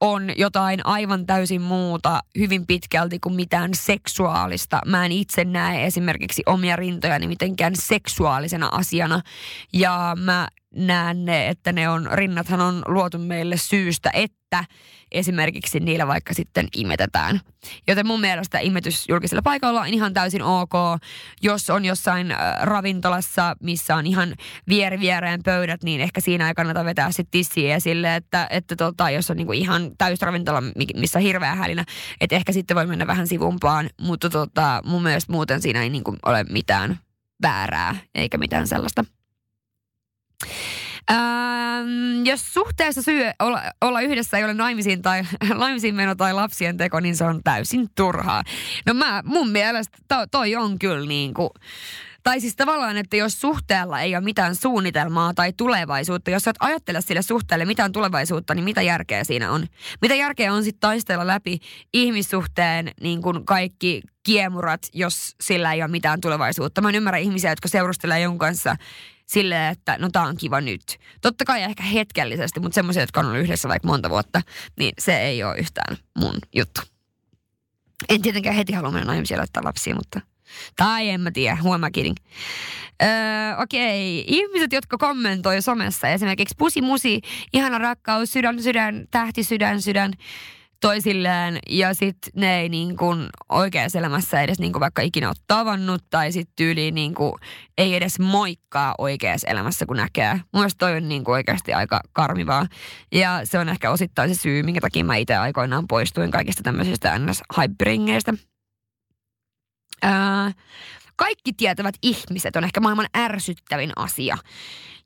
on jotain aivan täysin muuta hyvin pitkälti kuin mitään seksuaalista. Mä en itse näe esimerkiksi omia rintojani mitenkään seksuaalisena asiana. Ja mä näen ne, että ne on, rinnathan on luotu meille syystä, että esimerkiksi niillä vaikka sitten imetetään. Joten mun mielestä imetys julkisella paikalla on ihan täysin ok, jos on jossain äh, ravintolassa, missä on ihan vieri viereen pöydät, niin ehkä siinä ei kannata vetää sitten tissiä esille, että, että tota, jos on niinku ihan täys ravintola, missä on hirveä hälinä, että ehkä sitten voi mennä vähän sivumpaan, mutta tota, mun mielestä muuten siinä ei niinku ole mitään väärää eikä mitään sellaista. Ähm, jos suhteessa syy olla, olla yhdessä ei ole naimisiin tai naimisiin meno tai lapsien teko, niin se on täysin turhaa. No mä, mun mielestä to, toi on kyllä niin kuin, tai siis tavallaan, että jos suhteella ei ole mitään suunnitelmaa tai tulevaisuutta, jos sä et ajattele sille suhteelle mitään tulevaisuutta, niin mitä järkeä siinä on? Mitä järkeä on sitten taistella läpi ihmissuhteen niin kuin kaikki kiemurat, jos sillä ei ole mitään tulevaisuutta? Mä en ymmärrä ihmisiä, jotka seurustelee jonkun kanssa silleen, että no tää on kiva nyt. Totta kai ehkä hetkellisesti, mutta semmoisia, jotka on ollut yhdessä vaikka monta vuotta, niin se ei ole yhtään mun juttu. En tietenkään heti halua mennä naimisiin laittaa lapsia, mutta... Tai en mä tiedä, huomaa. Öö, okei, ihmiset, jotka kommentoi somessa, esimerkiksi pusi musi, ihana rakkaus, sydän, sydän, tähti, sydän, sydän toisilleen ja sitten ne ei niin kuin oikeassa elämässä edes niin kuin vaikka ikinä ole tavannut tai sitten tyyliin niin kuin ei edes moikkaa oikeassa elämässä kun näkee. Mun toi on niin kuin oikeasti aika karmivaa ja se on ehkä osittain se syy, minkä takia mä itse aikoinaan poistuin kaikista tämmöisistä ns hyperingeistä. Öö, kaikki tietävät ihmiset on ehkä maailman ärsyttävin asia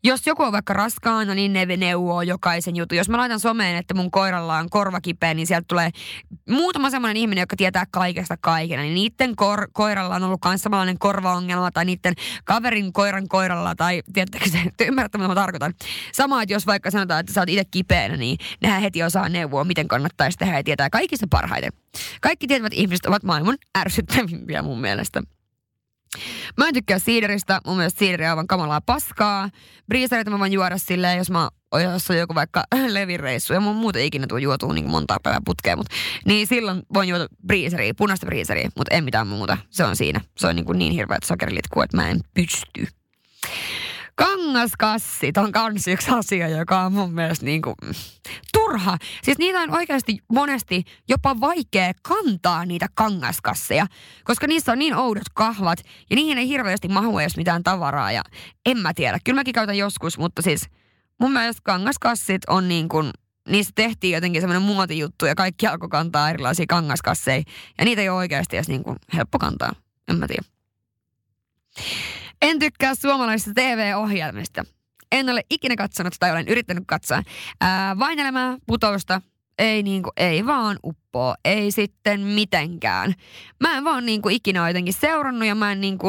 jos joku on vaikka raskaana, niin ne neuvoo jokaisen jutun. Jos mä laitan someen, että mun koiralla on korva kipeä, niin sieltä tulee muutama semmoinen ihminen, joka tietää kaikesta kaiken. Niin niiden kor- koiralla on ollut myös samanlainen korvaongelma tai niiden kaverin koiran koiralla tai tiedättekö se, te ymmärrätte mitä mä tarkoitan. Sama, että jos vaikka sanotaan, että sä oot itse kipeänä, niin nehän heti osaa neuvoa, miten kannattaisi tehdä ja tietää kaikista parhaiten. Kaikki tietävät ihmiset ovat maailman ärsyttävimpiä mun mielestä. Mä en tykkää siideristä. Mun mielestä siideri on aivan kamalaa paskaa. Briisereitä mä voin juoda silleen, jos mä jos on joku vaikka levireissu, ja mun muuten ikinä tuu juotua niin monta päivää putkeen, mutta niin silloin voin juoda briiseriä, punaista briiseriä, mutta en mitään muuta. Se on siinä. Se on niin, kuin niin hirveät sokerilitku, että mä en pysty. Kangaskassit on kans yksi asia, joka on mun mielestä niin kuin, turha. Siis niitä on oikeasti monesti jopa vaikea kantaa niitä kangaskasseja, koska niissä on niin oudot kahvat ja niihin ei hirveästi mahu edes mitään tavaraa ja en mä tiedä. Kyllä mäkin käytän joskus, mutta siis mun mielestä kangaskassit on niin kuin, niistä tehtiin jotenkin semmoinen muotijuttu ja kaikki alkoi kantaa erilaisia kangaskasseja ja niitä ei ole oikeasti edes niin kuin helppo kantaa. En mä tiedä. En tykkää suomalaisista TV-ohjelmista. En ole ikinä katsonut tai olen yrittänyt katsoa. Ää, vain elämää, putousta, ei niinku, ei vaan uppoo, ei sitten mitenkään. Mä en vaan niinku ikinä jotenkin seurannut ja mä en niinku,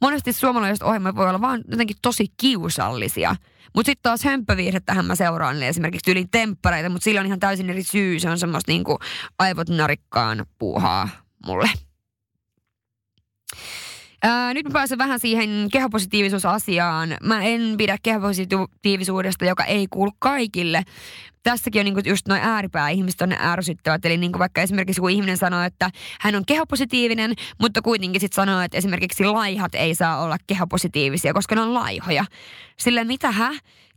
monesti suomalaiset ohjelmat voi olla vaan jotenkin tosi kiusallisia. Mutta sitten taas hömpöviihdettähän mä seuraan niin esimerkiksi tyylin temppareita, mutta sillä on ihan täysin eri syy. Se on semmoista niinku aivot narikkaan puuhaa mulle. Ää, nyt mä pääsen vähän siihen kehopositiivisuusasiaan. Mä en pidä kehopositiivisuudesta, joka ei kuulu kaikille. Tässäkin on niinku just noin ääripää ihmiset on ärsyttävät. Eli niinku vaikka esimerkiksi kun ihminen sanoo, että hän on kehopositiivinen, mutta kuitenkin sitten sanoo, että esimerkiksi laihat ei saa olla kehopositiivisia, koska ne on laihoja. Sillä mitä hä?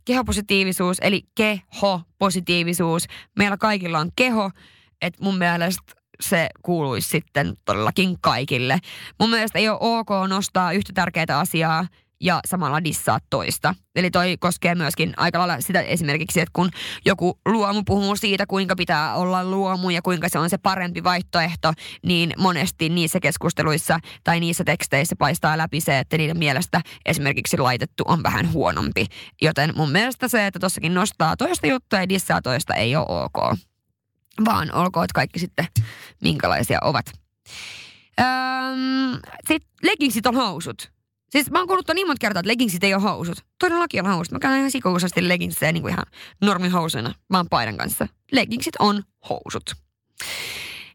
Kehopositiivisuus, eli kehopositiivisuus. Meillä kaikilla on keho, että mun mielestä se kuuluisi sitten todellakin kaikille. Mun mielestä ei ole ok nostaa yhtä tärkeää asiaa ja samalla dissaa toista. Eli toi koskee myöskin aika lailla sitä esimerkiksi, että kun joku luomu puhuu siitä, kuinka pitää olla luomu ja kuinka se on se parempi vaihtoehto, niin monesti niissä keskusteluissa tai niissä teksteissä paistaa läpi se, että niiden mielestä esimerkiksi laitettu on vähän huonompi. Joten mun mielestä se, että tossakin nostaa toista juttua ja dissaa toista ei ole ok vaan olkoon kaikki sitten minkälaisia ovat. Öm, sitten leggingsit on housut. Siis mä oon kuullut niin monta kertaa, että leggingsit ei ole housut. Todellakin on housut. Mä käyn ihan sikuusasti leggingsejä niin kuin ihan normihousuina, vaan paidan kanssa. Leggingsit on housut.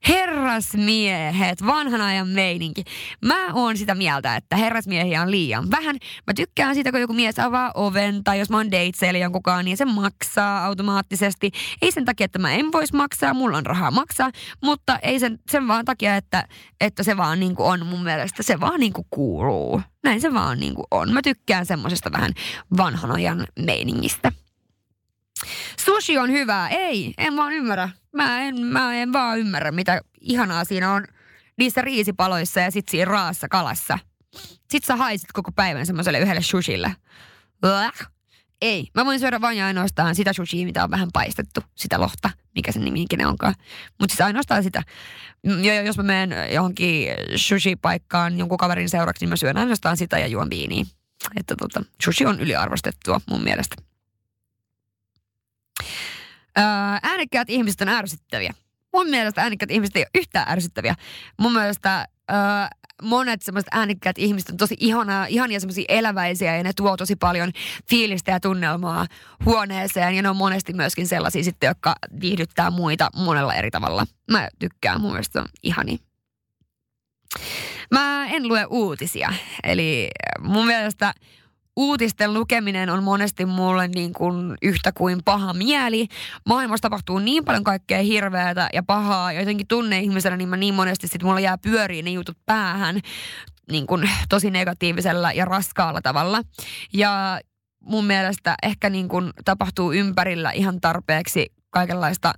Herrasmiehet, vanhan ajan meininki. Mä oon sitä mieltä, että herrasmiehiä on liian vähän. Mä tykkään siitä, kun joku mies avaa oven tai jos mä oon dateseilla jonkunkaan, niin se maksaa automaattisesti. Ei sen takia, että mä en vois maksaa, mulla on rahaa maksaa, mutta ei sen, sen vaan takia, että, että se vaan niin kuin on mun mielestä, se vaan niin kuin kuuluu. Näin se vaan niin kuin on. Mä tykkään semmosesta vähän vanhan ajan meiningistä. Sushi on hyvää. Ei, en vaan ymmärrä. Mä en, mä en vaan ymmärrä, mitä ihanaa siinä on niissä riisipaloissa ja sit siinä raassa kalassa. Sit sä haisit koko päivän semmoiselle yhdelle sushille. Blah. Ei, mä voin syödä vain ja ainoastaan sitä sushia, mitä on vähän paistettu, sitä lohta, mikä sen ikinä onkaan. Mutta siis ainoastaan sitä. Ja jos mä menen johonkin sushi-paikkaan jonkun kaverin seuraksi, niin mä syön ainoastaan sitä ja juon viiniä. Että tota, sushi on yliarvostettua mun mielestä. Äänekkäät ihmiset on ärsyttäviä. Mun mielestä äänekkäät ihmiset ei ole yhtään ärsyttäviä. Mun mielestä öö, monet semmoiset äänekkäät ihmiset on tosi ihana, ihania semmoisia eläväisiä ja ne tuo tosi paljon fiilistä ja tunnelmaa huoneeseen. Ja ne on monesti myöskin sellaisia sitten, jotka viihdyttää muita monella eri tavalla. Mä tykkään, mun mielestä on ihani. Mä en lue uutisia. Eli mun mielestä uutisten lukeminen on monesti mulle niin kuin yhtä kuin paha mieli. Maailmassa tapahtuu niin paljon kaikkea hirveätä ja pahaa ja jotenkin tunne ihmisenä, niin mä niin monesti sit mulla jää pyöriin ne jutut päähän niin kuin tosi negatiivisella ja raskaalla tavalla. Ja mun mielestä ehkä niin kuin tapahtuu ympärillä ihan tarpeeksi kaikenlaista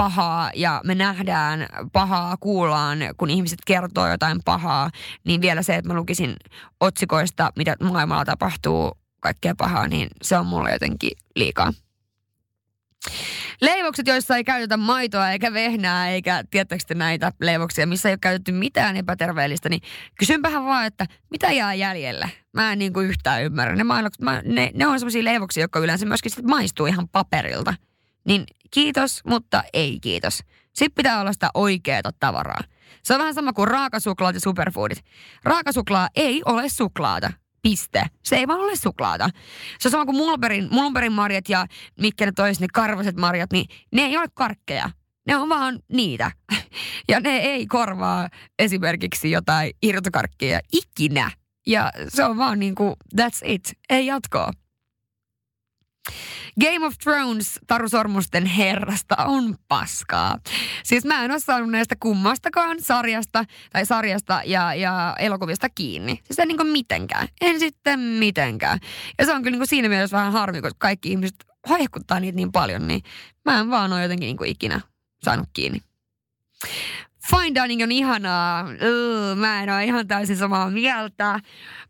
pahaa ja me nähdään pahaa, kuullaan, kun ihmiset kertoo jotain pahaa, niin vielä se, että mä lukisin otsikoista, mitä maailmalla tapahtuu kaikkea pahaa, niin se on mulle jotenkin liikaa. Leivokset, joissa ei käytetä maitoa eikä vehnää, eikä tietääkö näitä leivoksia, missä ei ole käytetty mitään epäterveellistä, niin kysynpähän vaan, että mitä jää jäljelle? Mä en niin kuin yhtään ymmärrä. Ne, mainokset, mä, ne, ne on sellaisia leivoksia, jotka yleensä myöskin sit maistuu ihan paperilta. Niin kiitos, mutta ei kiitos. Sitten pitää olla sitä oikeaa tavaraa. Se on vähän sama kuin raakasuklaat ja superfoodit. Raakasuklaa ei ole suklaata. Piste. Se ei vaan ole suklaata. Se on sama kuin mulberin, mulberin marjat ja mitkä ne tois, ne karvaset marjat, niin ne ei ole karkkeja. Ne on vaan niitä. Ja ne ei korvaa esimerkiksi jotain irtokarkkeja ikinä. Ja se on vaan niin kuin, that's it. Ei jatkoa. Game of Thrones Taru Sormusten herrasta on paskaa. Siis mä en ole saanut näistä kummastakaan sarjasta tai sarjasta ja, ja elokuvista kiinni. Siis ei niin mitenkään. En sitten mitenkään. Ja se on kyllä niin siinä mielessä vähän harmi, koska kaikki ihmiset haihkuttaa niitä niin paljon, niin mä en vaan ole jotenkin niin ikinä saanut kiinni. Fine dining on ihanaa. Uh, mä en ole ihan täysin samaa mieltä.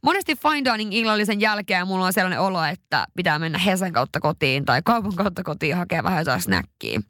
Monesti fine dining illallisen jälkeen mulla on sellainen olo, että pitää mennä Hesen kautta kotiin tai kaupan kautta kotiin hakea vähän jotain snäkkiä.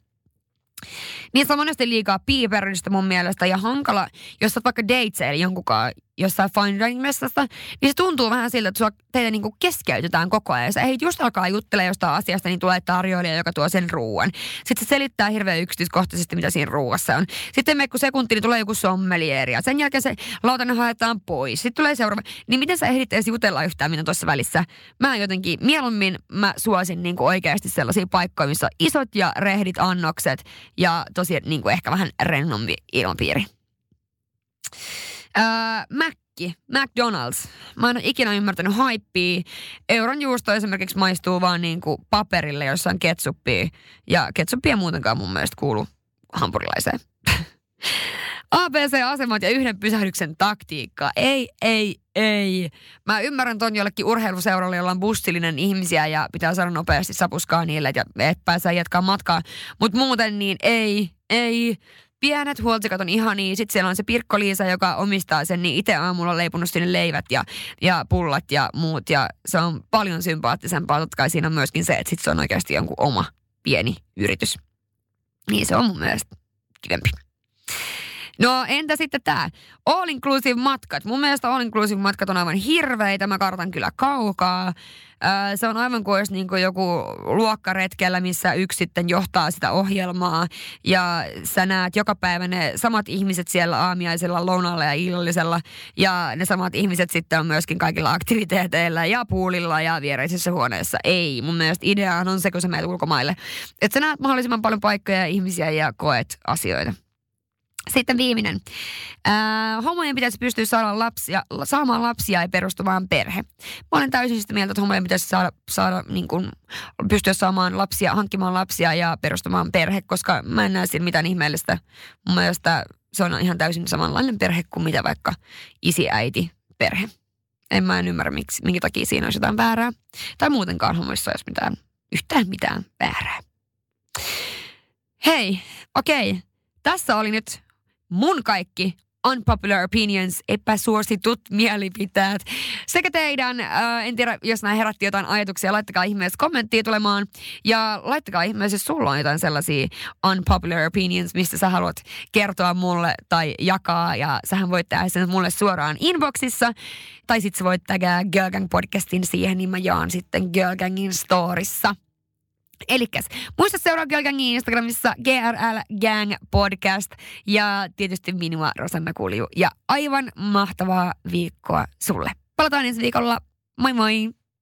Niissä on monesti liikaa piiperistä mun mielestä ja hankala, jos sä vaikka dateseilla jonkunkaan jossain fine dining messassa, niin se tuntuu vähän siltä, että sua, teitä niinku keskeytetään koko ajan. Sä just alkaa juttelemaan jostain asiasta, niin tulee tarjoilija, joka tuo sen ruoan. Sitten se selittää hirveän yksityiskohtaisesti, mitä siinä ruuassa on. Sitten me kun sekunti, niin tulee joku sommelieri ja sen jälkeen se lautanen haetaan pois. Sitten tulee seuraava. Niin miten sä ehdit edes jutella yhtään minä tuossa välissä? Mä jotenkin, mieluummin mä suosin niinku oikeasti sellaisia paikkoja, missä on isot ja rehdit annokset ja tosi niinku ehkä vähän rennompi ilmapiiri. Öö, Mäkki, McDonald's. Mä en ole ikinä ymmärtänyt haippia. Euron juusto esimerkiksi maistuu vaan niin kuin paperille, jossa on ketsuppia. Ja ketsuppia muutenkaan mun mielestä kuuluu hampurilaiseen. ABC-asemat ja yhden pysähdyksen taktiikka. Ei, ei, ei. Mä ymmärrän ton jollekin urheiluseuralle, jolla on bussillinen ihmisiä ja pitää saada nopeasti sapuskaa niille, että et pääsee jatkaa matkaa. Mutta muuten niin ei, ei pienet huoltikat on ihania. Sitten siellä on se Pirkko-Liisa, joka omistaa sen, niin itse aamulla leipunut sinne leivät ja, ja pullat ja muut. Ja se on paljon sympaattisempaa. Totta kai siinä on myöskin se, että sit se on oikeasti jonkun oma pieni yritys. Niin se on mun mielestä kivempi. No entä sitten tämä? All inclusive matkat. Mun mielestä all inclusive matkat on aivan hirveitä. Mä kartan kyllä kaukaa. Se on aivan kuin olisi niin kuin joku luokkaretkellä, missä yksi sitten johtaa sitä ohjelmaa. Ja sä näet joka päivä ne samat ihmiset siellä aamiaisella, lounalla ja illallisella. Ja ne samat ihmiset sitten on myöskin kaikilla aktiviteeteilla ja puulilla ja viereisissä huoneessa. Ei, mun mielestä idea on se, kun sä menet ulkomaille. Että sä näet mahdollisimman paljon paikkoja ja ihmisiä ja koet asioita. Sitten viimeinen. Äh, homojen pitäisi pystyä saada lapsia, saamaan lapsia ja perustumaan perhe. Mä olen täysin sitä mieltä, että homojen pitäisi saada, saada niin kuin, pystyä saamaan lapsia, hankkimaan lapsia ja perustamaan perhe, koska mä en näe siinä mitään ihmeellistä. Mun mielestä se on ihan täysin samanlainen perhe kuin mitä vaikka isi-äiti perhe. En mä en ymmärrä, miksi, minkä takia siinä olisi jotain väärää. Tai muutenkaan homoissa olisi mitään, yhtään mitään väärää. Hei, okei. Okay. Tässä oli nyt mun kaikki unpopular opinions, epäsuositut mielipiteet sekä teidän, äh, en tiedä, jos näin herätti jotain ajatuksia, laittakaa ihmeessä kommenttia tulemaan. Ja laittakaa ihmeessä, jos sulla on jotain sellaisia unpopular opinions, mistä sä haluat kertoa mulle tai jakaa. Ja sähän voit tehdä sen mulle suoraan inboxissa. Tai sit sä voit tagaa Girl Gang podcastin siihen, niin mä jaan sitten Girl Gangin storissa. Elikäs, muista seuraa Girl Gangin Instagramissa GRL Gang Podcast ja tietysti minua Rosanna Kulju. Ja aivan mahtavaa viikkoa sulle. Palataan ensi viikolla. Moi moi!